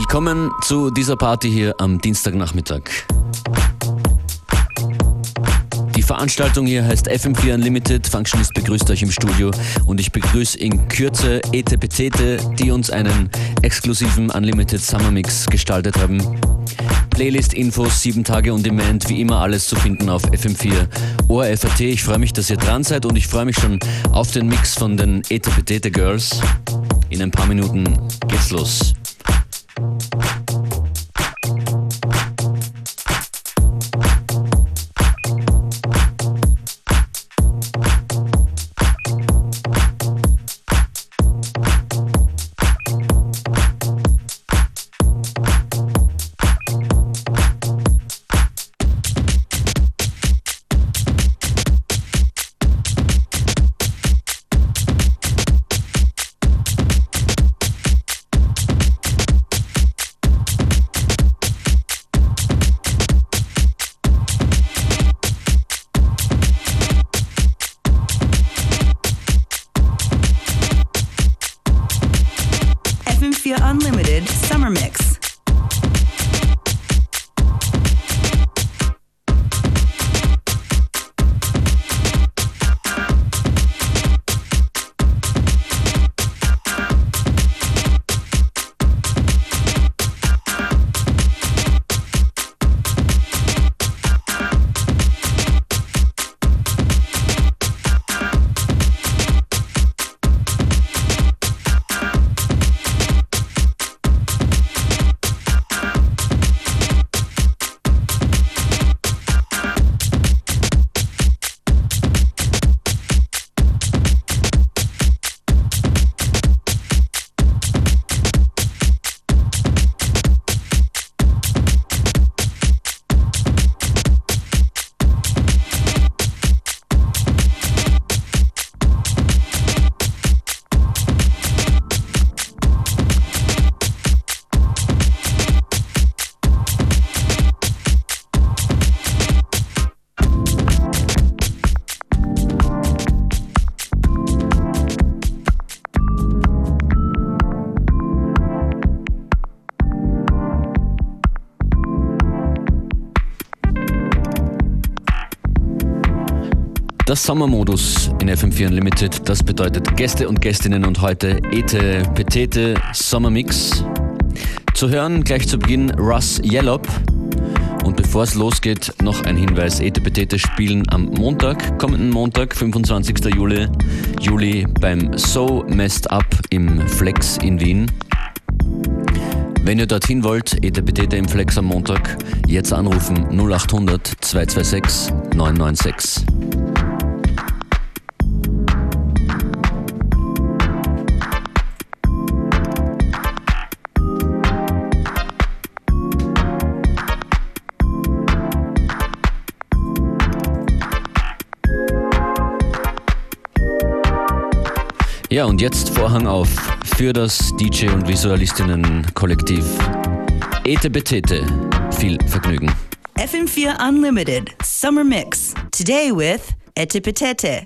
Willkommen zu dieser Party hier am Dienstagnachmittag. Die Veranstaltung hier heißt FM4 Unlimited. Functionist begrüßt euch im Studio und ich begrüße in Kürze Etepetete, die uns einen exklusiven Unlimited Summer Mix gestaltet haben. Playlist-Infos, sieben Tage on Demand, wie immer alles zu finden auf FM4 ORFAT. Ich freue mich, dass ihr dran seid und ich freue mich schon auf den Mix von den Etepetete Girls. In ein paar Minuten geht's los. Thank you. Das Sommermodus in FM4 Unlimited, das bedeutet Gäste und Gästinnen und heute Ete Petete Sommermix. Zu hören gleich zu Beginn Russ Yellop. Und bevor es losgeht, noch ein Hinweis. Ete Petete spielen am Montag, kommenden Montag, 25. Juli, Juli beim So Messed Up im Flex in Wien. Wenn ihr dorthin wollt, Petete im Flex am Montag, jetzt anrufen 0800 226 996. Ja, und jetzt Vorhang auf für das DJ- und Visualistinnen-Kollektiv Ete Betete. Viel Vergnügen. FM4 Unlimited Summer Mix. Today with Ete Petete.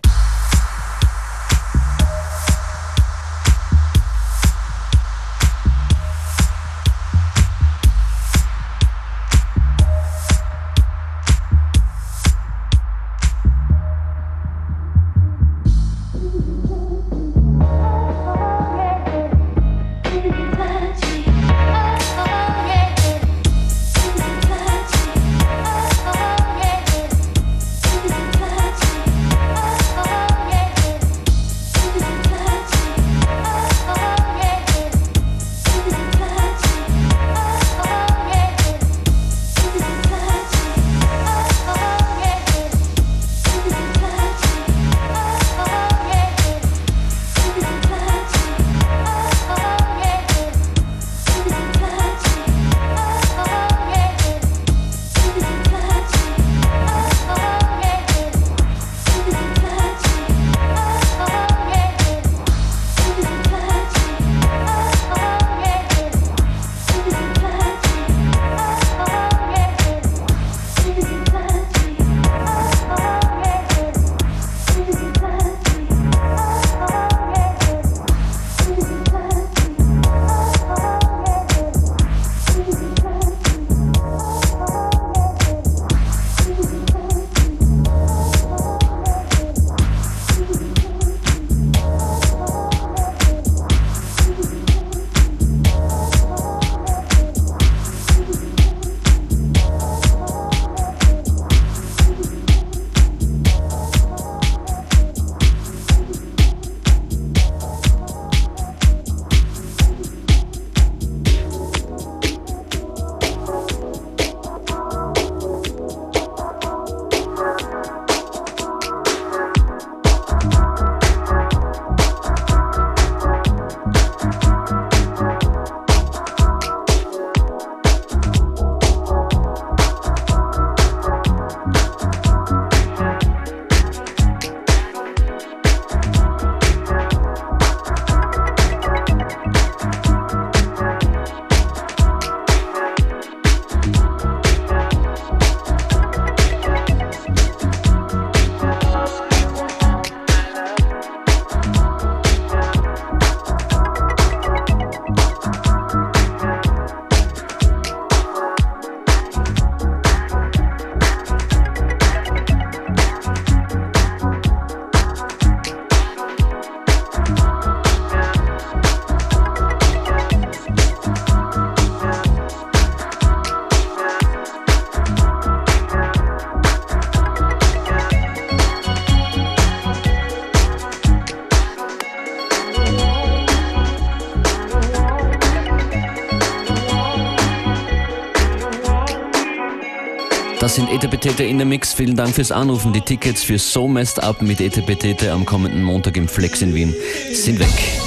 Sind Etepetete in der Mix. Vielen Dank fürs Anrufen. Die Tickets für So Messed Up mit Etepetete am kommenden Montag im Flex in Wien sind weg.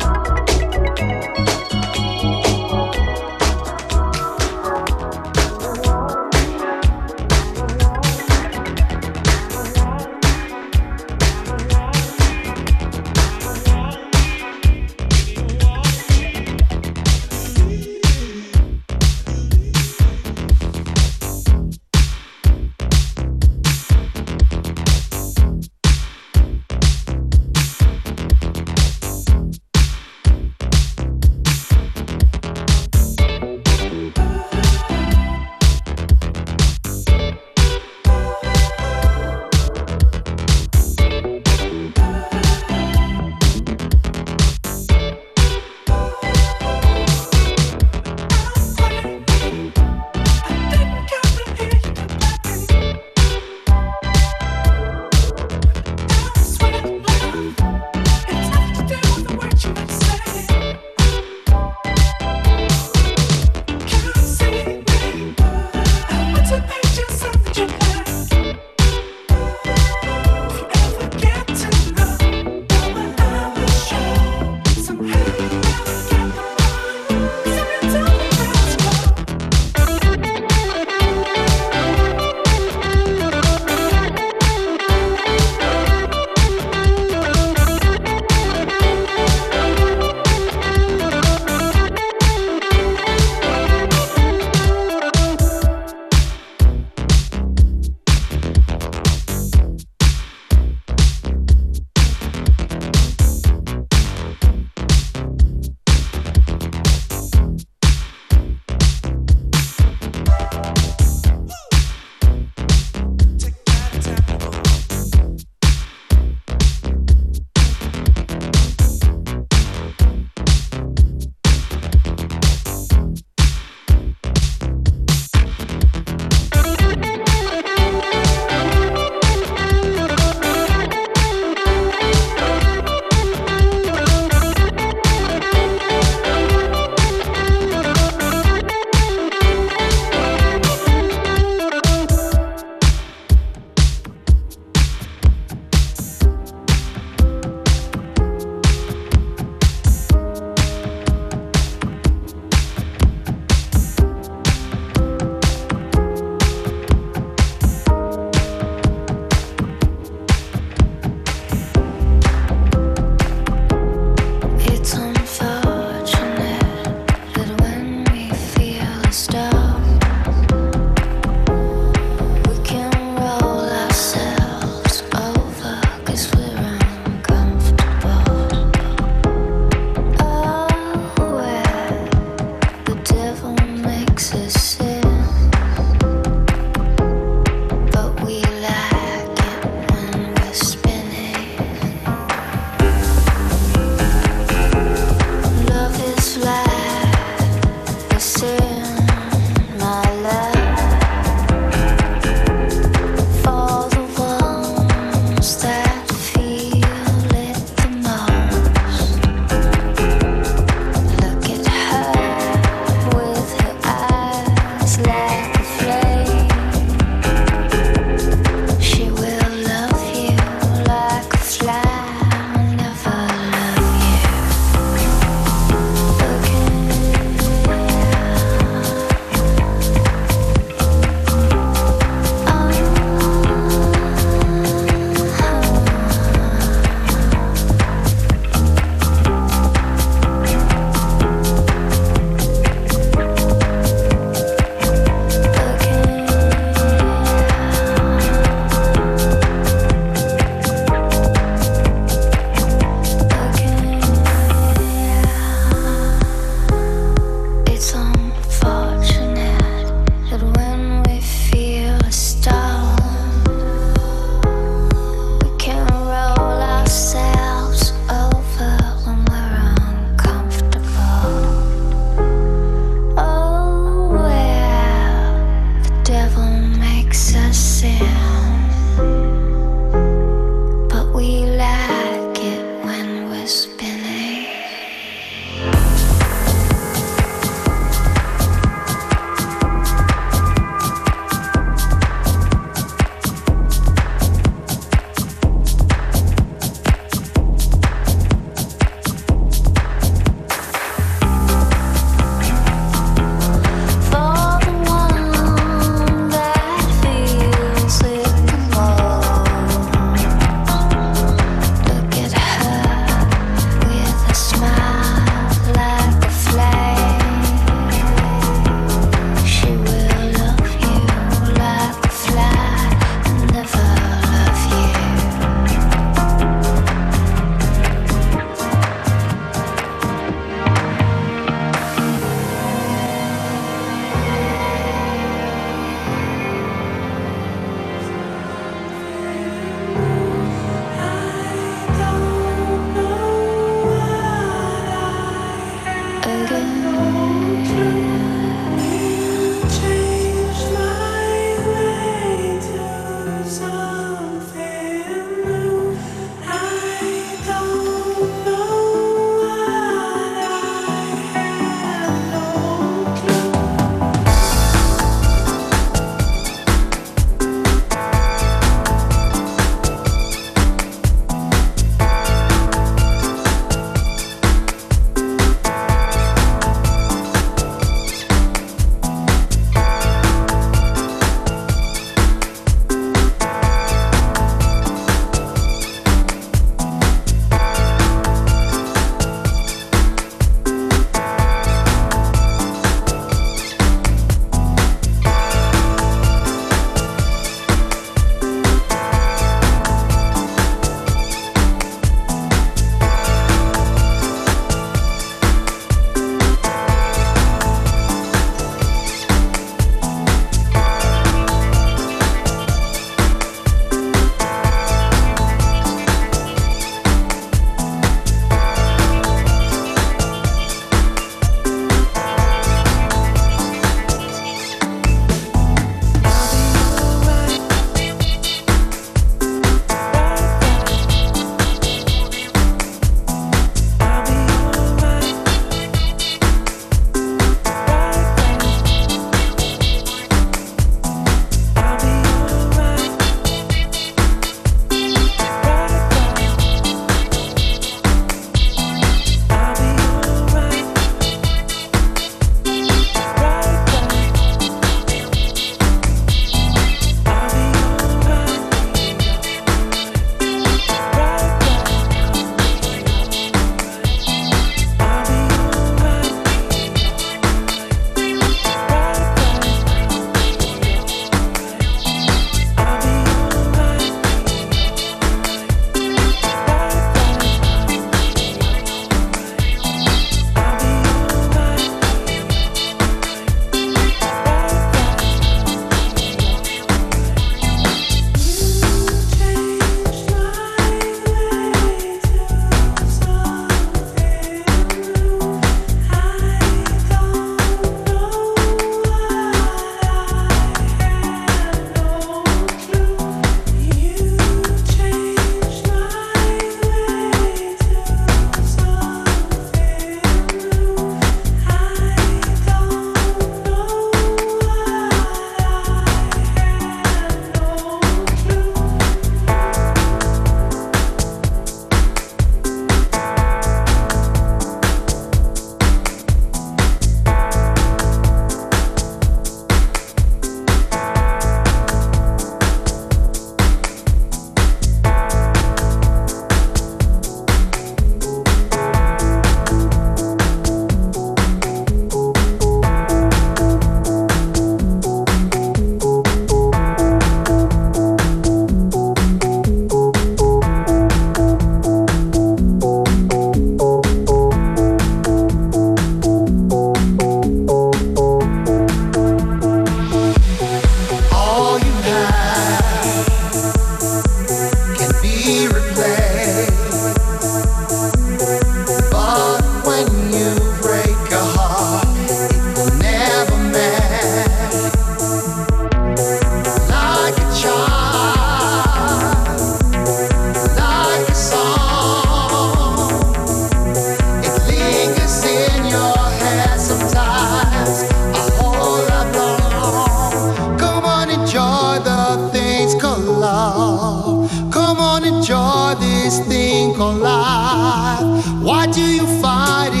Why do you fight it?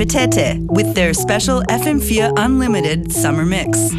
Petete with their special FM4 Unlimited summer mix.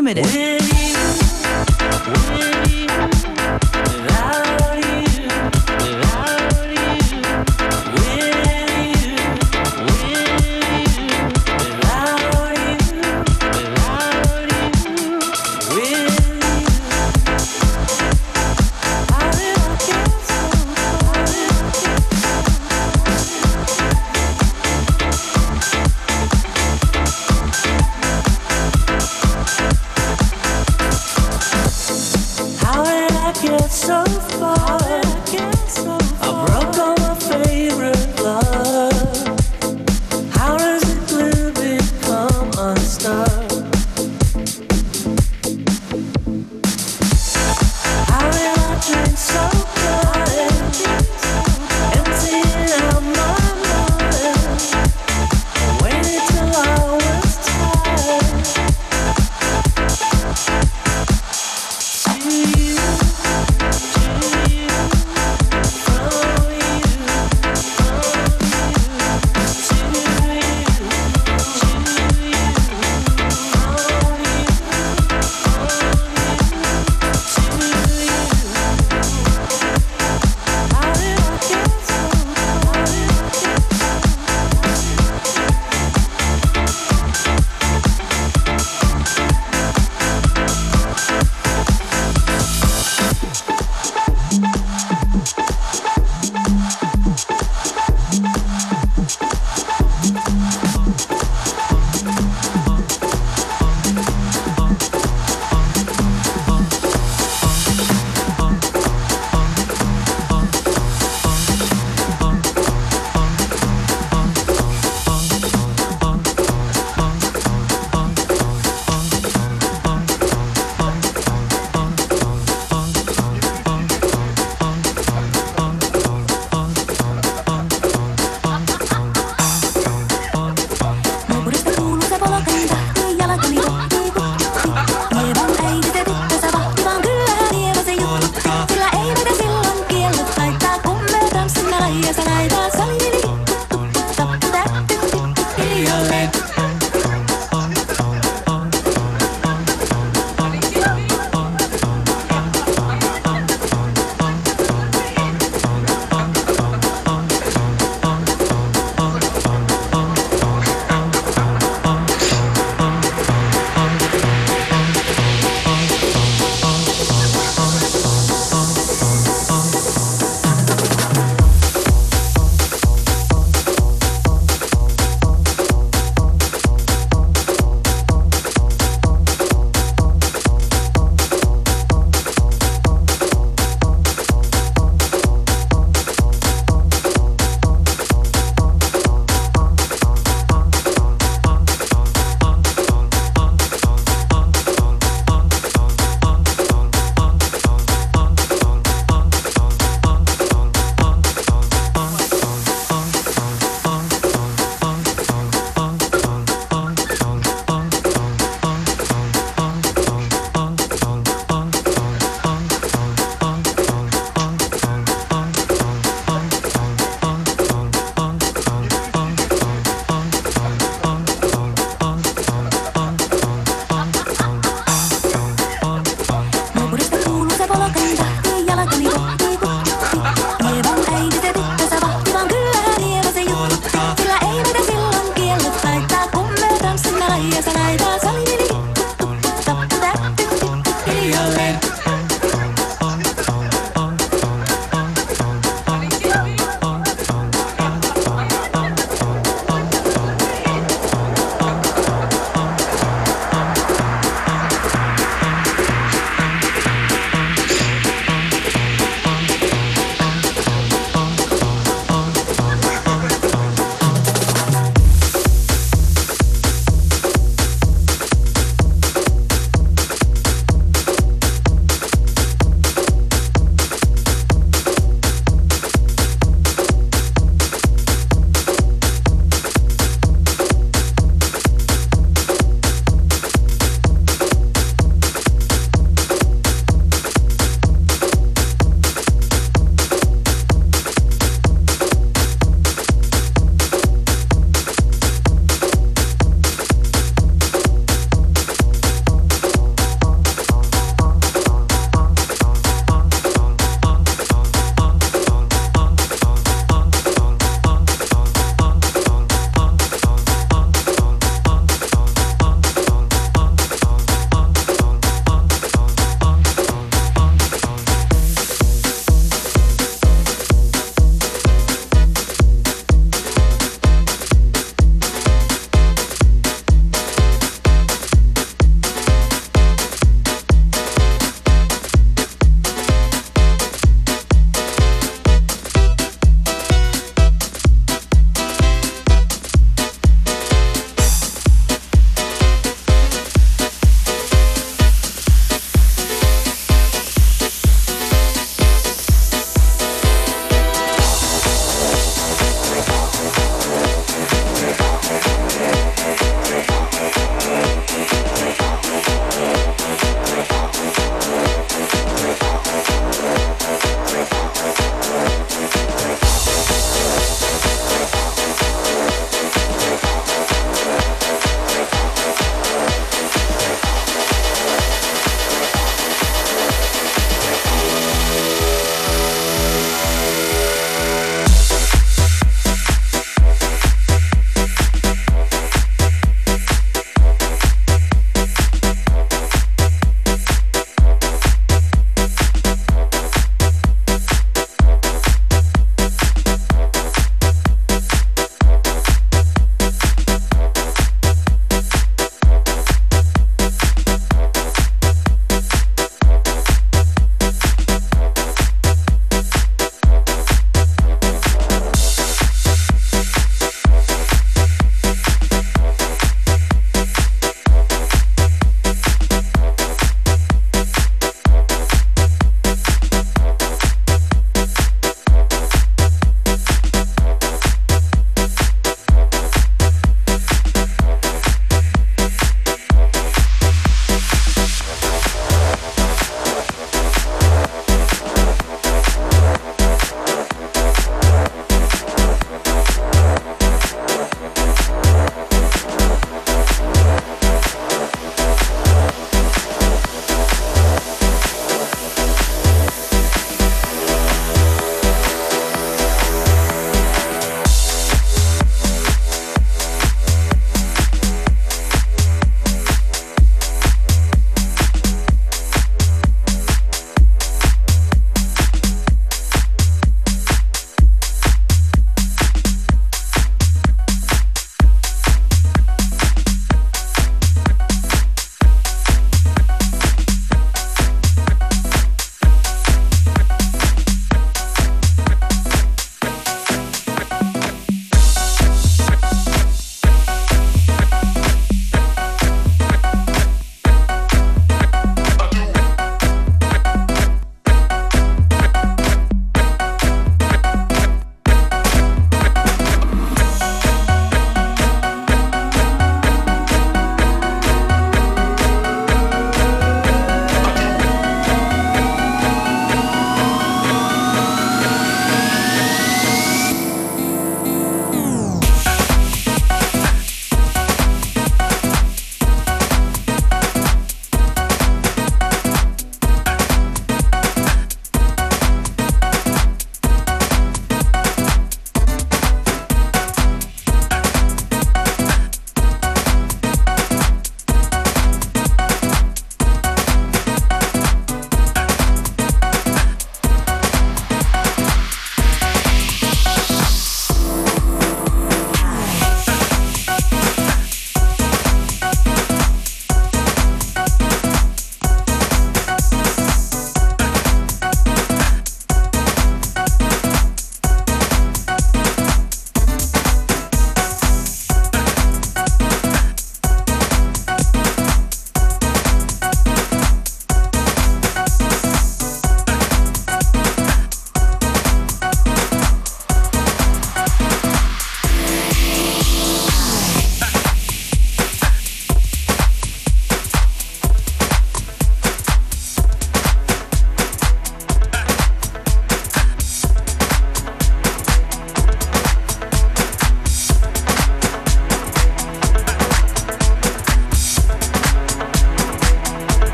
Unlimited.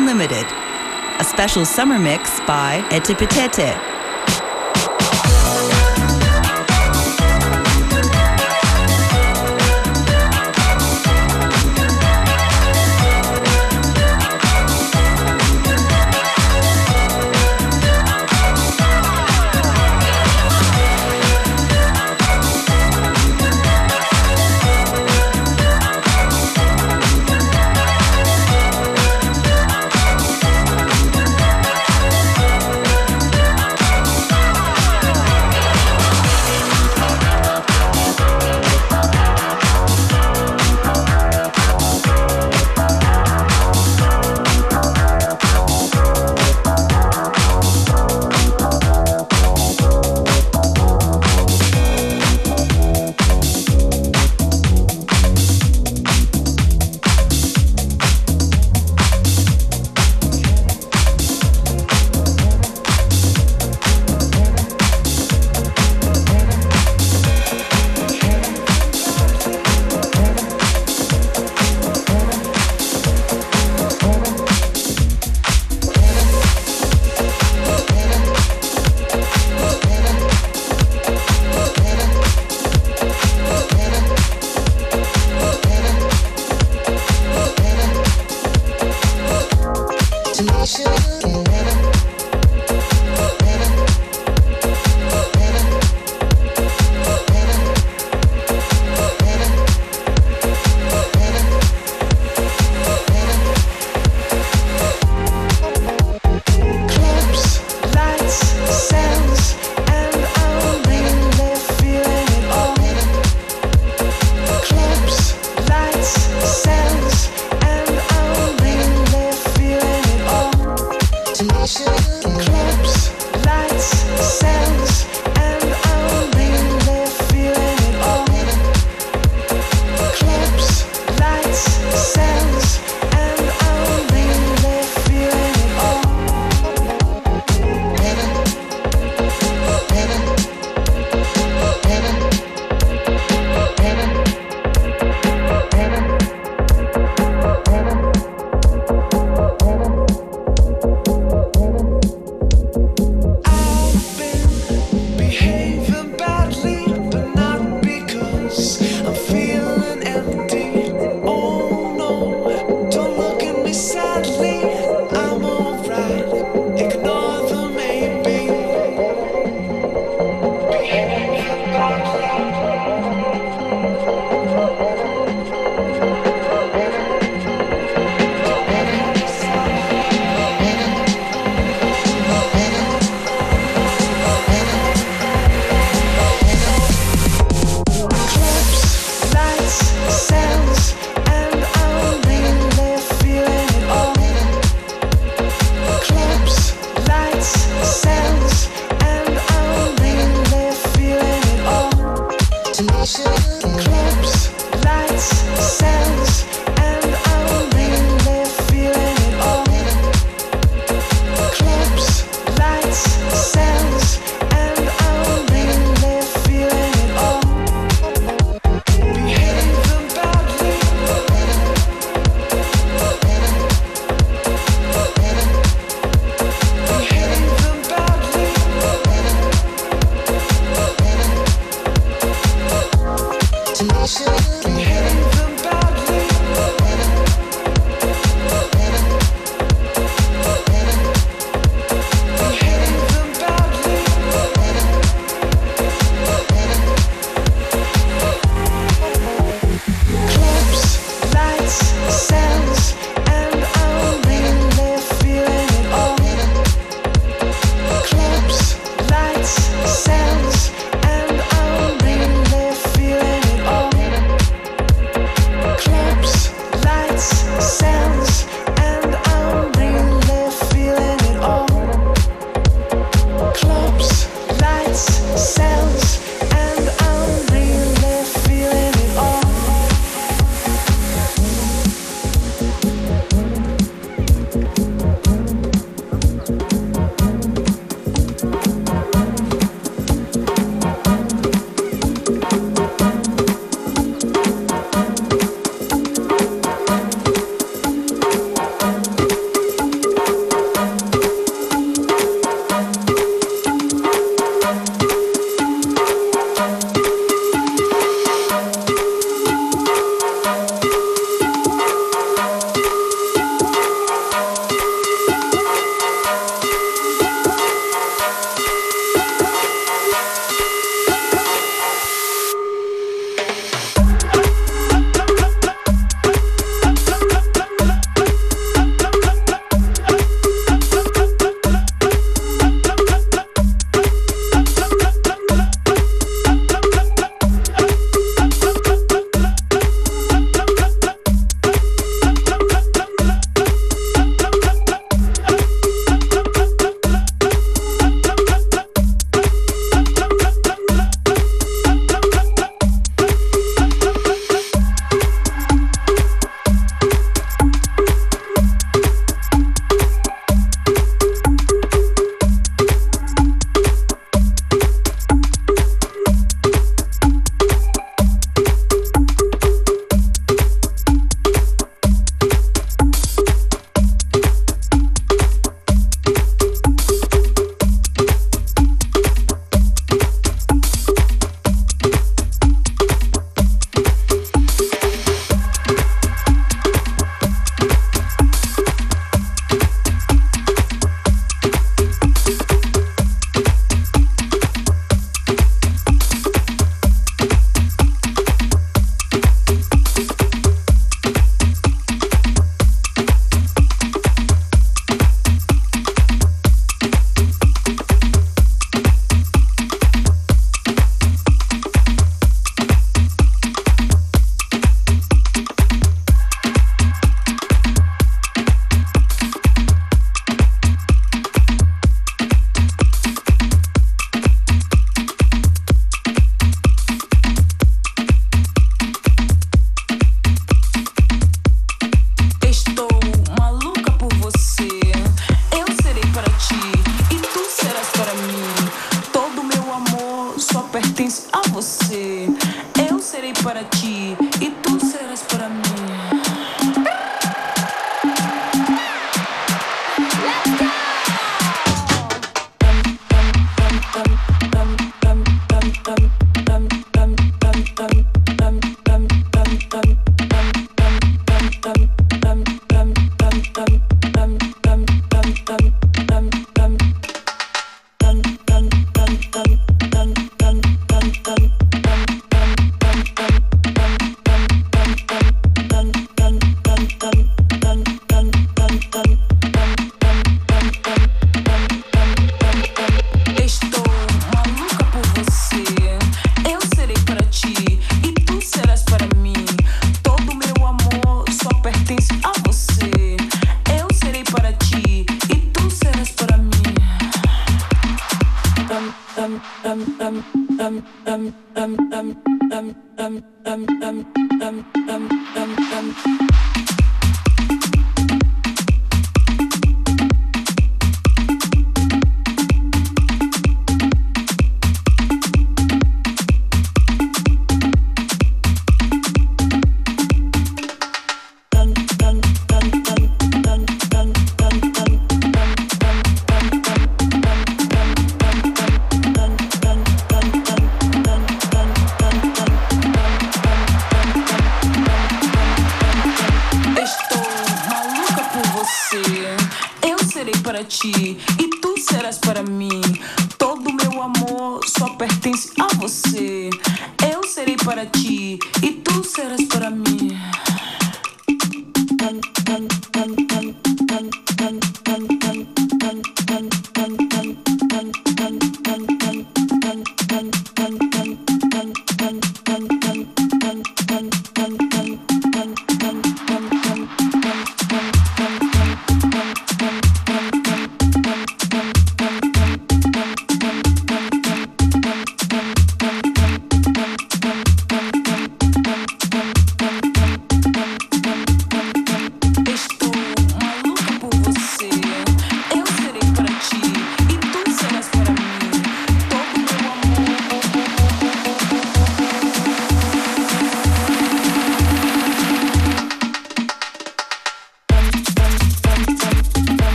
Unlimited, a special summer mix by Etipetete.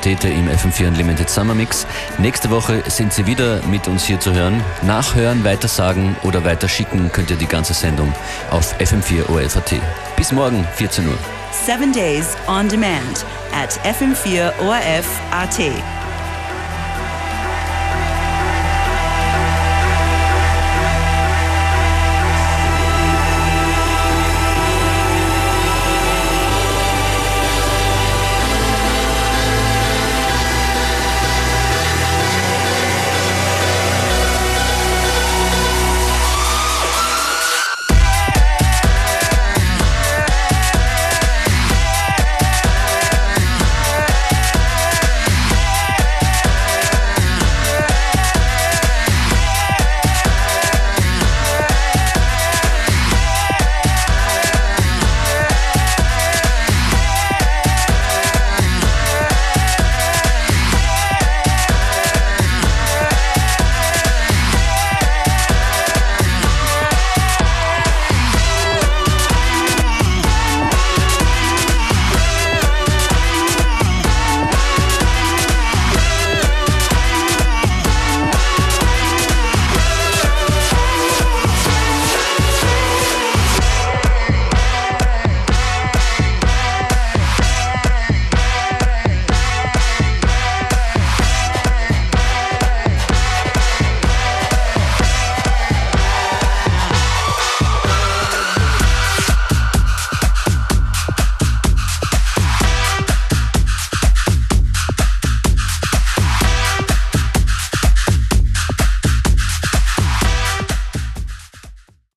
ETPTete im FM4 Unlimited Summer Mix. Nächste Woche sind Sie wieder mit uns hier zu hören. Nachhören, weitersagen oder weiterschicken könnt ihr die ganze Sendung auf FM4 ORFAT. Bis morgen, 14 Uhr. Seven days on demand at FM4 ORF AT.